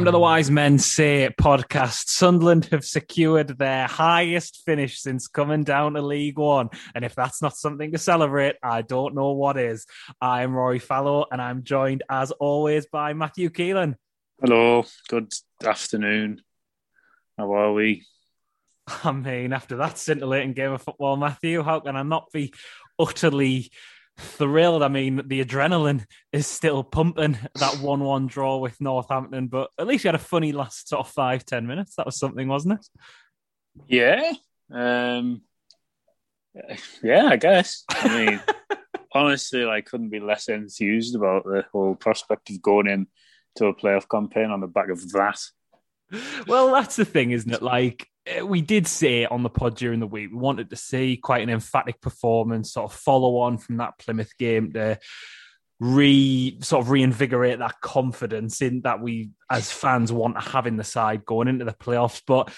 Welcome to the Wise Men Say podcast. Sunderland have secured their highest finish since coming down to League One. And if that's not something to celebrate, I don't know what is. I'm Rory Fallow, and I'm joined, as always, by Matthew Keeling. Hello, good afternoon. How are we? I mean, after that scintillating game of football, Matthew, how can I not be utterly thrilled. I mean, the adrenaline is still pumping that 1 1 draw with Northampton, but at least you had a funny last sort of five, 10 minutes. That was something, wasn't it? Yeah. Um, yeah, I guess. I mean, honestly, I couldn't be less enthused about the whole prospect of going in to a playoff campaign on the back of that. Well, that's the thing, isn't it? Like, Uh, we did say on the pod during the week, we wanted to see quite an emphatic performance, sort of follow on from that Plymouth game to re sort of reinvigorate that confidence in that we as fans want to have in the side going into the playoffs. But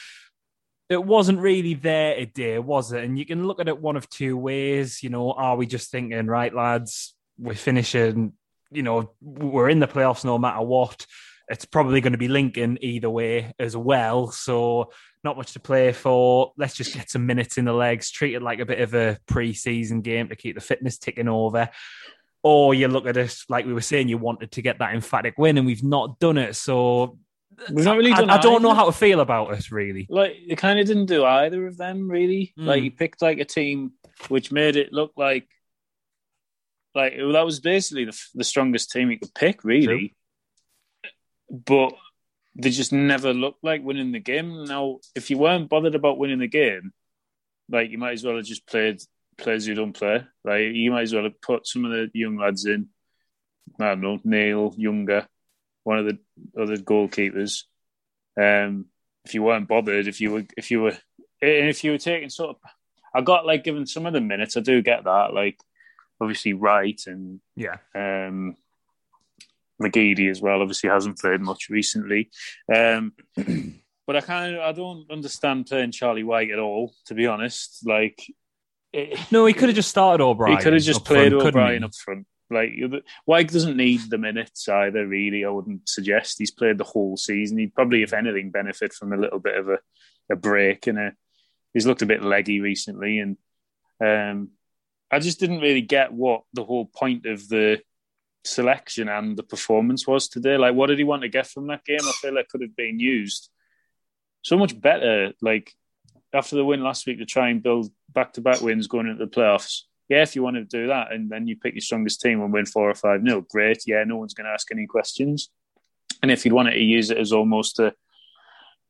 it wasn't really there today, was it? And you can look at it one of two ways. You know, are we just thinking, right, lads, we're finishing, you know, we're in the playoffs no matter what. It's probably going to be Lincoln either way as well. So not much to play for. Let's just get some minutes in the legs, treat it like a bit of a pre-season game to keep the fitness ticking over. Or you look at us like we were saying, you wanted to get that emphatic win, and we've not done it. So We've not really I, done I don't know how to feel about us really. Like, you kind of didn't do either of them, really. Mm. Like, you picked like a team which made it look like, like, that was basically the, the strongest team you could pick, really. But they just never looked like winning the game. Now, if you weren't bothered about winning the game, like you might as well have just played players who don't play. Like you might as well have put some of the young lads in. I don't know, Neil, Younger, one of the other goalkeepers. Um, if you weren't bothered, if you were, if you were, and if you were taking sort of, I got like given some of the minutes. I do get that, like obviously Wright and Yeah. um, McGeady as well. Obviously, hasn't played much recently. Um, but I kind of I don't understand playing Charlie Wyke at all. To be honest, like it, No, he could have just started O'Brien. he could have just played front, O'Brien up front. Like Wyke doesn't need the minutes either. Really, I wouldn't suggest he's played the whole season. He'd probably, if anything, benefit from a little bit of a, a break and a. He's looked a bit leggy recently, and um, I just didn't really get what the whole point of the selection and the performance was today. Like, what did he want to get from that game? I feel like could have been used so much better. Like after the win last week to try and build back to back wins going into the playoffs. Yeah, if you want to do that and then you pick your strongest team and win four or five nil, great. Yeah, no one's going to ask any questions. And if you'd wanted to use it as almost a,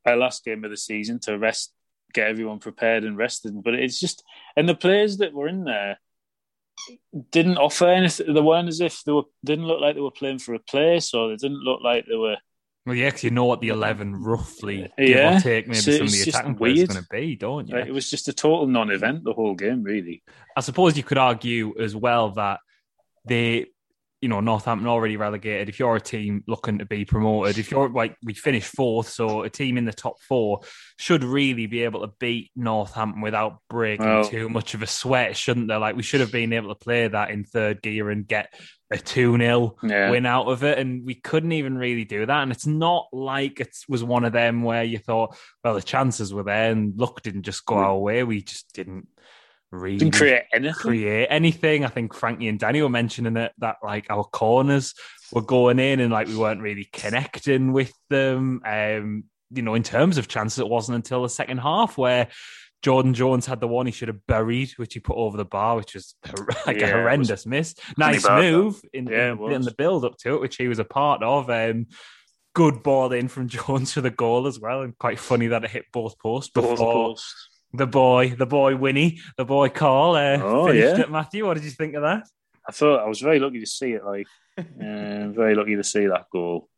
a last game of the season to rest, get everyone prepared and rested, but it's just and the players that were in there didn't offer anything. They weren't as if they were didn't look like they were playing for a place, or they didn't look like they were. Well, yeah, because you know what the 11 roughly, give Yeah. or take, maybe So some of the attacking players are going to be, don't you? Like, it was just a total non-event the whole game, really. I suppose you could argue as well that they, you know, Northampton already relegated. If you're a team looking to be promoted, if you're like we finished fourth, so a team in the top four should really be able to beat Northampton without breaking Well- too much of a sweat, shouldn't they? Like we should have been able to play that in third gear and get a 2 0 Yeah. win out of it. And we couldn't even really do that. And it's not like it was one of them where you thought, well, the chances were there and luck didn't just go mm. our way. We just didn't really Didn't create anything. create anything. I think Frankie and Danny were mentioning it that like our corners were going in and like we weren't really connecting with them. Um, you know, in terms of chances, it wasn't until the second half where Jordan Jones had the one he should have buried, which he put over the bar, which was like yeah, a horrendous miss. Nice move in, yeah, in, in, the build up to it, which he was a part of. Um, good ball in from Jones for the goal as well, and quite funny that it hit both posts before both posts. The boy, the boy Winnie, the boy Carl uh, oh, finished yeah. it. Matthew, what did you think of that? I thought I was very lucky to see it. Like, uh, very lucky to see that goal.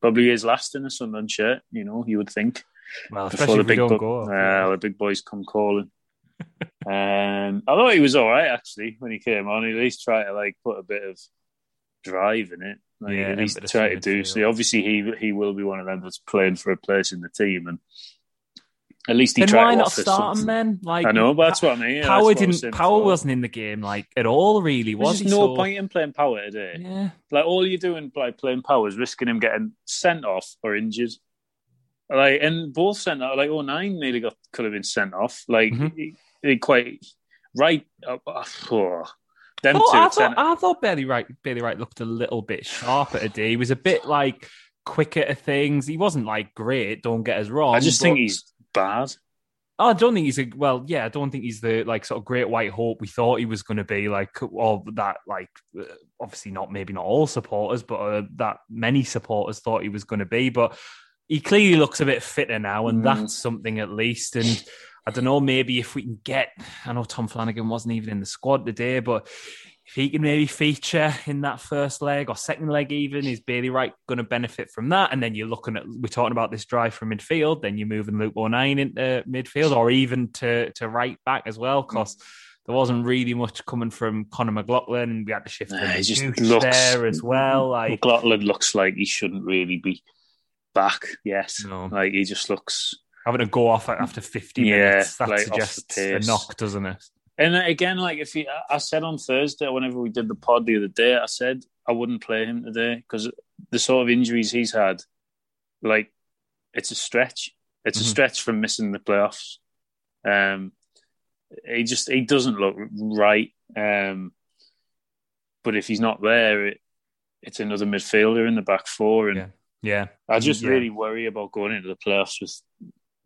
Probably his last in a Sunderland shirt. You know, you would think. Well, before the big bo- go, uh, the big boys come calling. um, I thought he was all right actually when he came on. He at least tried to like put a bit of drive in it. Like, yeah, at least try to do so. Obviously, he he will be one of them that's playing for a place in the team, and at least he then tried. Why not start something. him then? Like I know, but that's what I mean. Power didn't. Power wasn't in the game like at all. Really, was There's no so... point in playing Power today. Yeah, like all you're doing by playing Power is risking him getting sent off or injured. Like and both sent off. Like oh nine nearly got could have been sent off. Like mm-hmm. quite right. Uh, oh, them oh, two. I thought, I thought Bailey Wright, Bailey Wright looked a little bit sharper today. He was a bit like quicker at things. He wasn't like great. Don't get us wrong. I just think he's bad. I don't think he's a well, yeah. I don't think he's the like sort of great white hope we thought he was going to be. Like, or that like uh, obviously not maybe not all supporters, but uh, that many supporters thought he was going to be. But he clearly looks a bit fitter now, and mm. that's something at least. And I don't know, maybe if we can get, I know Tom Flanagan wasn't even in the squad today, but if he can maybe feature in that first leg or second leg, even is Bailey Wright going to benefit from that? And then you're looking at we're talking about this drive from midfield, then you're moving Luke O'Nien into midfield or even to to right back as well, because. There wasn't really much coming from Conor McLaughlin, we had to shift nah, he just looks, there as well. Like McLaughlin looks like he shouldn't really be back. Yes, no. like he just looks having to go off after 50 yeah, minutes. That like suggests a knock, doesn't it? And again, like if he, I said on Thursday, whenever we did the pod the other day, I said I wouldn't play him today because the sort of injuries he's had, like it's a stretch. It's mm-hmm. a stretch from missing the playoffs. Um, he just he doesn't look right. Um, but if he's not there, it, it's another midfielder in the back four, and yeah, yeah. I just yeah. really worry about going into the playoffs with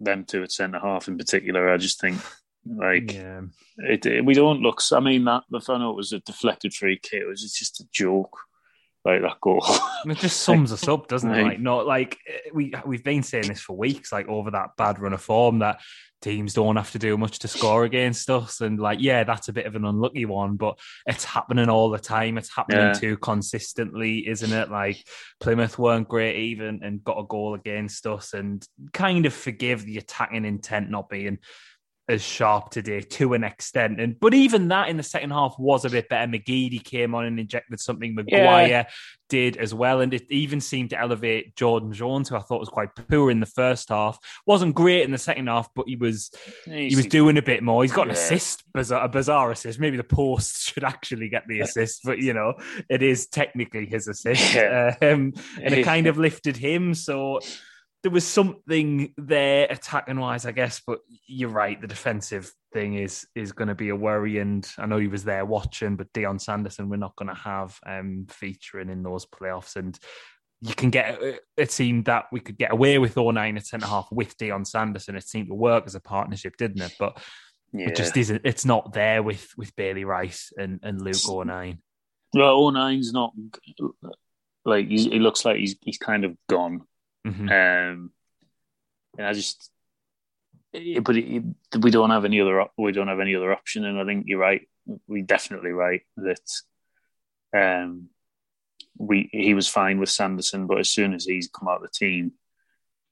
them two at centre half in particular. I just think like yeah. it, it, we don't look. I mean that the fun it was a deflected free kick. It was just a joke. Like that goal, it just sums us up, doesn't it? Like, not like eh, we we've been saying this for weeks. Like over that bad run of form, that teams don't have to do much to score against us. And like, yeah, that's a bit of an unlucky one, but it's happening all the time. It's happening yeah. too consistently, isn't it? Like Plymouth weren't great even and got a goal against us and kind of forgive the attacking intent not being as sharp today to an extent. And but even that in the second half was a bit better. McGeady came on and injected something. Maguire yeah. did as well, and it even seemed to elevate Jordan Jones, who I thought was quite poor in the first half. wasn't great in the second half, but he was he was doing a bit more. He's got yeah. an assist, bizarre, a bizarre assist. Maybe the post should actually get the assist, but you know it is technically his assist, yeah. um, and it kind of lifted him. So there was something there attacking wise, I guess. But you're right, the defensive thing is is going to be a worry. And I know he was there watching, but Dion Sanderson, we're not going to have um, featuring in those playoffs. And you can get it seemed that we could get away with O'Nien at centre half with Dion Sanderson. It seemed to work as a partnership, didn't it? But yeah. it just isn't. It's not there with with Bailey Wright and and Luke O'Nien. Well, O'Nien's not like he looks like he's he's kind of gone. Mm-hmm. Um, and I just, but it, we don't have any other we don't have any other option, and I think you're right. We definitely right that um, we he was fine with Sanderson, but as soon as he's come out of the team,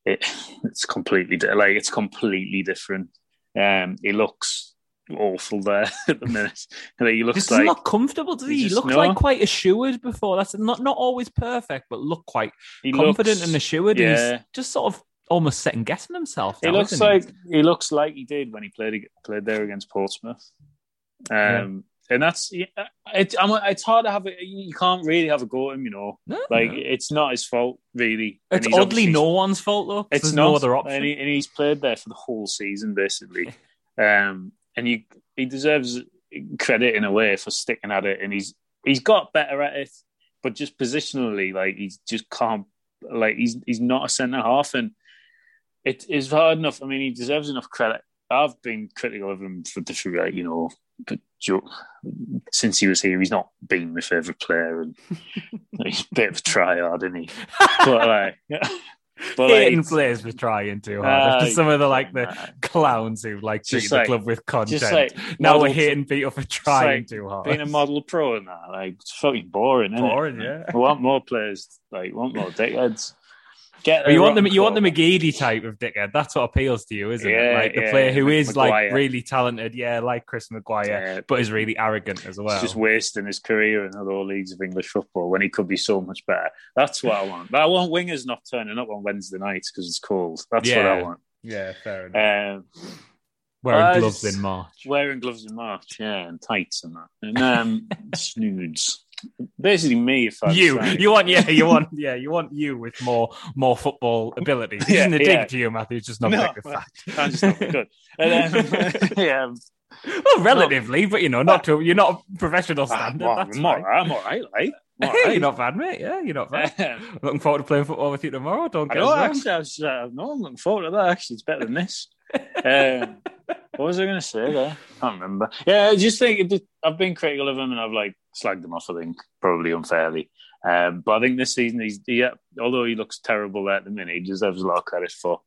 it, it's completely like it's completely different. Um, he looks awful there at the minute. he looks just like not comfortable. Does he? He looks like quite assured before. That's not not always perfect, but look quite he confident looks, and assured. Yeah. And he's just sort of almost second guessing himself. Now, he looks like he? he? looks like he did when he played played there against Portsmouth. Um, yeah. And that's it, it's hard to have it. You can't really have a go at him, you know. No, like no. it's not his fault, really. It's oddly no one's fault though. It's not, no other option, and, he, and he's played there for the whole season basically. um, and you, he deserves credit in a way for sticking at it, and he's he's got better at it. but just positionally, like he's just can't, like he's he's not a centre half, and it is hard enough. I mean, he deserves enough credit. I've been critical of him for different, like, you know, but since he was here, he's not been my favourite player, and he's a bit of a tryhard, isn't he? But like, but hating like, players for trying too hard. Uh, some of the like the. Clowns who like treat like, the club with content. Like now we're hating people for trying like too hard. Being a model pro and that, like it's fucking boring. Boring, yeah. We want more players. Like, want more dickheads. Get you want the you want the McGeady type of dickhead. That's what appeals to you, isn't yeah, it? Like the yeah, player who is Maguire. like really talented, yeah, like Chris Maguire, yeah. but is really arrogant as well. He's just wasting his career in other leagues of English football when he could be so much better. That's what I want. But I want wingers not turning up on Wednesday nights because it's cold. That's what I want. Yeah, fair enough. Um, wearing gloves in March. Wearing gloves in March, yeah, and tights and that, and um, snoods basically me. If I'm you, saying. you want, yeah, you want, yeah, you want you with more more football ability. Yeah, isn't a dig yeah. to you, Matthew. It's just not no, well, fact. I'm just not good. And, um, yeah. Well, relatively, but you know, not to you're not a professional standard. I'm, I'm, all right. I'm all right, like. Right. you're not bad, mate. Yeah, you're not bad. looking forward to playing football with you tomorrow. Don't get I know, actually, I was, uh, no, I'm looking forward to that. Actually, it's better than this. um, what was I going to say there? I can't remember. Yeah, I just think I've been critical of him and I've like slagged him off. I think probably unfairly. Um, but I think this season he's yeah, although he looks terrible at the minute, he deserves a lot of credit for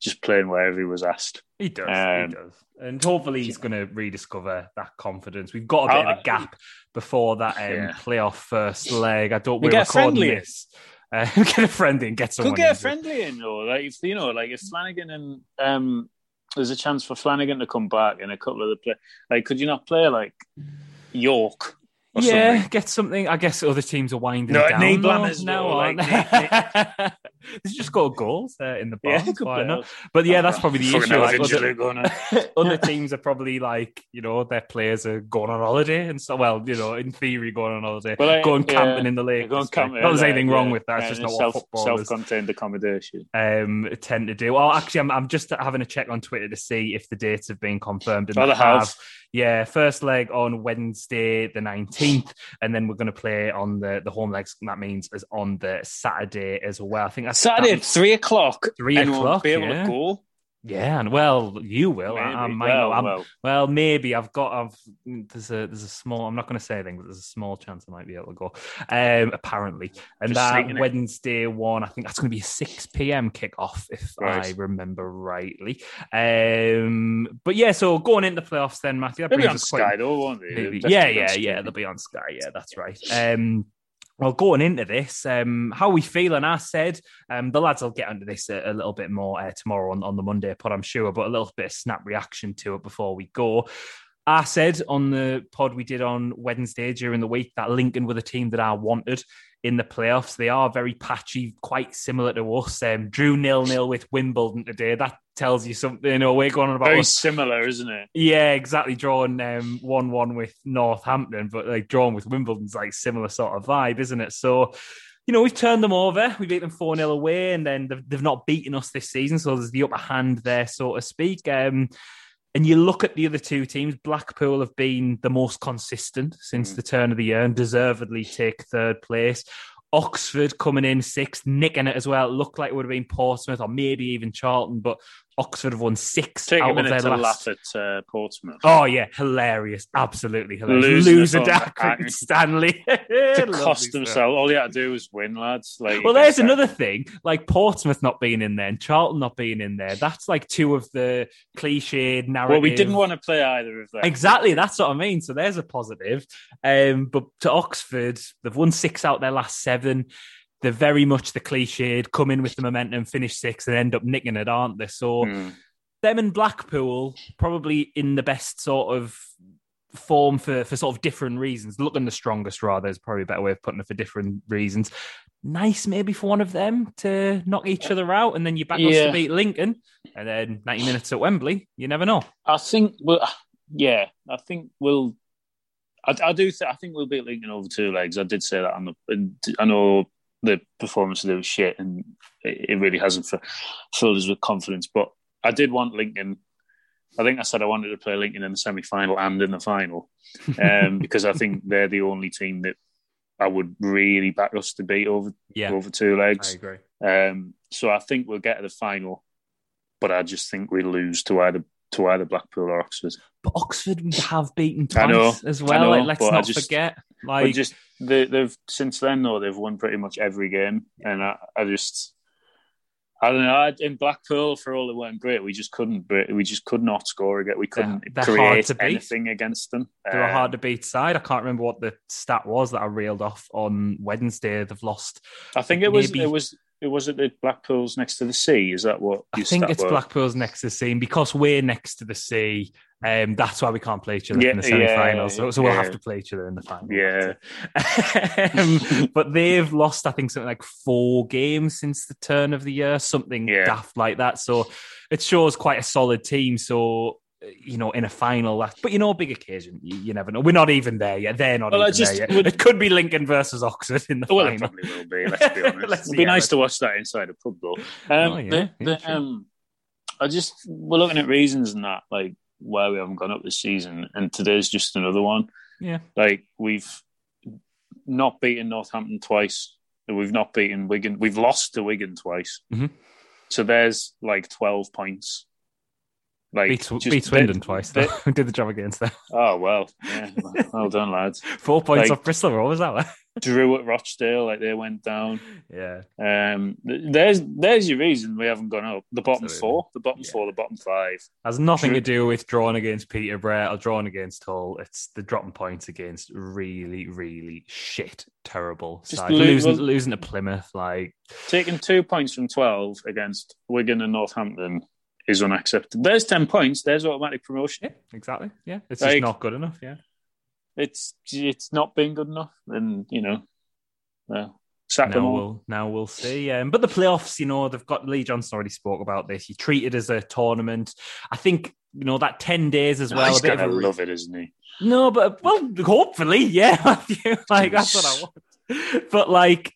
just playing wherever he was asked. He does. Um, he does. And hopefully he's going to rediscover that confidence. We've got a bit of a gap before that um, yeah. playoff first leg. I don't. We we're recording this. Uh, get a friendly and get someone. Could get a friendly in, though. Like if you know, like if Flanagan and um, there's a chance for Flanagan to come back and a couple of the play. Like, could you not play like York yeah, something. get something. I guess other teams are winding no, down. Knee blammers now, aren't they? They just got goals there in the box. Yeah, but yeah, that's probably the issue. Like, other, other teams are probably like, you know, their players are going on holiday and so, well, you know, in theory, going on holiday, well, going yeah, camping in the lake. Going camping, not there's anything wrong with that. It's just not self, what football self-contained accommodation um, tend to do. Well, actually, I'm, I'm just having a check on Twitter to see if the dates have been confirmed. And oh, they have. have yeah, first leg on Wednesday the 19th, and then we're going to play on the, the home legs. That means is on the Saturday as well. I think that's Saturday at three o'clock. Three o'clock. Be able yeah. to go. Yeah, and well, you will. Maybe. I, might well, well. well, maybe I've got. I've there's a there's a small. I'm not going to say anything, but there's a small chance I might be able to go. Um, apparently, and Just that Wednesday it. one, I think that's going to be a six p.m. kickoff if right. I remember rightly. Um, but yeah, so going into the playoffs then, Matthew. Be on Sky quite, though, won't they? Yeah, yeah, yeah. They'll be on Sky. Yeah, that's right. Um, well, going into this, um, how we feeling? I said um, the lads will get into this a, a little bit more uh, tomorrow on, on the Monday pod, I'm sure, but a little bit of snap reaction to it before we go. I said on the pod we did on Wednesday during the week that Lincoln were the team that I wanted in the playoffs. They are very patchy, quite similar to us. Um, drew nil nil with Wimbledon today. That tells you something. You know, we're going on about very us. similar, isn't it? Yeah, exactly. Drawing um, one one with Northampton, but like drawn with Wimbledon's like similar sort of vibe, isn't it? So. You know, we've turned them over. We beat them 4 0 away, and then they've, they've not beaten us this season. So there's the upper hand there, so to speak. Um, and you look at the other two teams, Blackpool have been the most consistent since mm. the turn of the year and deservedly take third place. Oxford coming in sixth, nicking it as well. It looked like it would have been Portsmouth or maybe even Charlton, but Oxford have won six Take out of their to last. laugh at uh, Portsmouth. Oh yeah, hilarious! Absolutely hilarious. Loser Dak Stanley to cost themselves. All you had to do was win, lads. Like, well, there's another thing. Like Portsmouth not being in there and Charlton not being in there. That's like two of the cliched narrative. Well, we didn't want to play either of them. Exactly. That's what I mean. So there's a positive. Um, but to Oxford, they've won six out their last seven they're very much the cliched come in with the momentum, finish sixth, and end up nicking it, aren't they? So mm. them and Blackpool probably in the best sort of form for for sort of different reasons. Looking the strongest, rather, is probably a better way of putting it for different reasons. Nice, maybe for one of them to knock each other out, and then you back yeah. us to beat Lincoln, and then ninety minutes at Wembley. You never know. I think. Well, yeah, I think we'll. I, I do. Th- I think we'll beat Lincoln over two legs. I did say that on the. I know the performance of those shit, and it, really hasn't filled us with confidence. But I did want Lincoln. I think I said I wanted to play Lincoln in the semi final and in the final um, because I think they're the only team that I would really back us to beat over Yeah, over two legs. I agree. Um, so I think we'll get to the final, but I just think we lose to either to either Blackpool or Oxford. But Oxford, we have beaten twice know, as well. know, like, let's not just- forget. Like, just they, they've since then though they've won pretty much every game, and I, I just I don't know. I, in Blackpool, for all it weren't great, we just couldn't. We just could not score again. We couldn't they're hard create to beat. anything against them. they're a Um, hard to beat side. I can't remember what the stat was that I reeled off on Wednesday. They've lost. I think it was. It was. Was it the Blackpool's next to the sea. Is that what? I think it's? Blackpool's next to the sea. And because we're next to the sea, um, that's why we can't play each other Yeah, in the semi-finals. yeah, so, so we'll yeah. have to play each other in the final. Yeah. um, but they've lost, I think, something like four games since the turn of the year, something daft like that. So it shows quite a solid team. So you know, in a final, that, but you know, big occasion, you, you never know. We're not even there yet. They're not Well, even just there yet. It could be Lincoln versus Oxford in the Well, it final. probably will be. Let's be honest. It'd be how nice to watch that inside a pub, though. Um, Oh, yeah, the, the, um, I just we're looking at reasons and that, like why we haven't gone up this season, and today's just another one. Yeah. Like we've not beaten Northampton twice. We've not beaten Wigan. We've lost to Wigan twice. Mhm. So there's like twelve points. Like Beats, just- beats Swindon they- twice. they- though. Did the job against them. oh well, yeah, well done, lads. Four points Like- off Bristol Rovers, that way. Drew at Rochdale, like they went down. Yeah. Um, there's there's your reason we haven't gone up. The bottom Absolutely. four, the bottom Yeah. four, the bottom five. Has nothing True. to do with drawing against Peterborough or drawing against Hull. It's the dropping points against really, really shit, terrible lo- losing, losing to Plymouth, like Taking two points from twelve against Wigan and Northampton is unacceptable. There's ten points. There's automatic promotion. yeah, exactly. Yeah, it's Like- just not good enough. Yeah, It's it's not been good enough, and you know, well, sack now we'll now we'll see. Um, but the playoffs, you know, they've got Lee Johnson already spoke about this. He treated as a tournament. I think you know that ten days as well. He's a bit of gonna love it, isn't he? No, but well, hopefully, yeah. Like that's what I want. But like,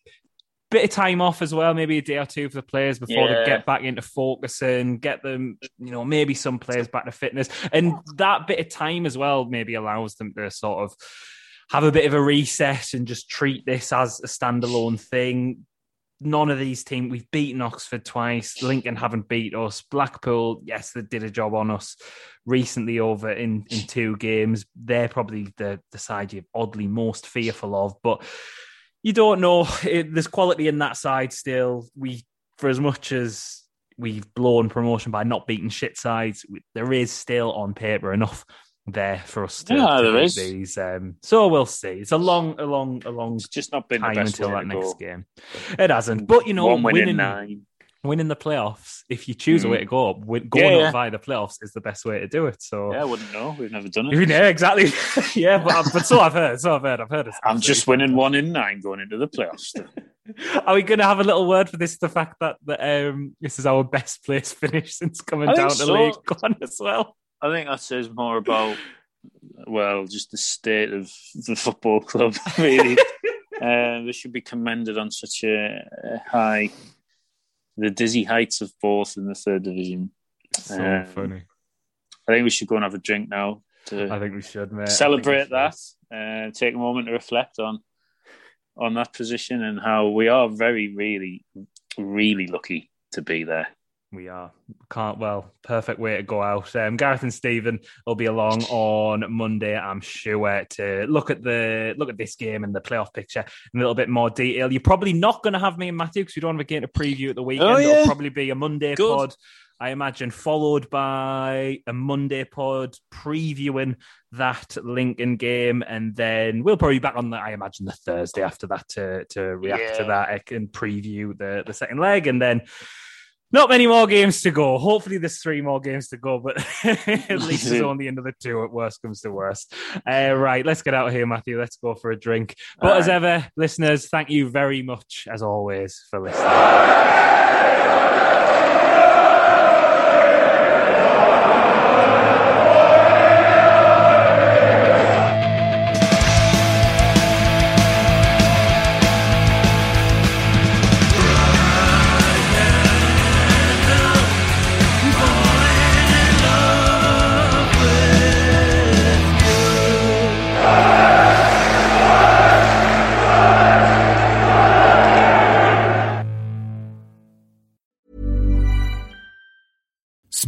bit of time off as well, maybe a day or two for the players before Yeah. they get back into focusing, get them, you know, maybe some players back to fitness, and that bit of time as well maybe allows them to sort of have a bit of a reset and just treat this as a standalone thing. None of these teams, we've beaten Oxford twice. Lincoln haven't beat us. Blackpool, yes, they did a job on us recently over in, in two games. They're probably the, the side you're oddly most fearful of, but you don't know. It, there's quality in that side still. We, for as much as we've blown promotion by not beating shit sides, we- there is still on paper enough there for us to, Yeah, there these. Um, so we'll see. It's a long, a long, a long It's just not been the time best until that next go. game. It hasn't. But you know, one win in winning, nine. Winning the playoffs, if you choose a Mm. way to go up, win, going Yeah, yeah. up via the playoffs is the best way to do it. So Yeah, I wouldn't know. We've never done it. yeah, exactly. yeah, but but so I've heard. So I've heard. I've heard. It's I'm just winning one in nine going into the playoffs. Are we going to have a little word for this? The fact that, that um, this is our best place finish since coming down to so. League One as well. I think that says more about, well, just the state of the football club, really. uh, they should be commended on such a, a high, the dizzy heights of fourth in the third division. So Um, funny. I think we should go and have a drink now I think we should, mate. I think we celebrate should. that, uh, take a moment to reflect on on that position and how we are very, really, really lucky to be there. We are. Can't well, perfect way to go out. Um, Gareth and Stephen will be along on Monday, I'm sure, to look at the look at this game and the playoff picture in a little bit more detail. You're probably not going to have me and Matthew because we don't have a game to preview at the weekend. Oh, yeah. It'll probably be a Monday Good. pod, I imagine, followed by a Monday pod previewing that Lincoln game, and then we'll probably be back on the, I imagine, the Thursday after that to to react to that and preview the the second leg, and then. Not many more games to go. Hopefully, there's three more games to go, but at least there's only another two at worst comes to worst. Uh, right, let's get out of here, Matthew. Let's go for a drink. But All as right. ever, listeners, thank you very much, as always, for listening.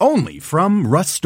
Only from Rust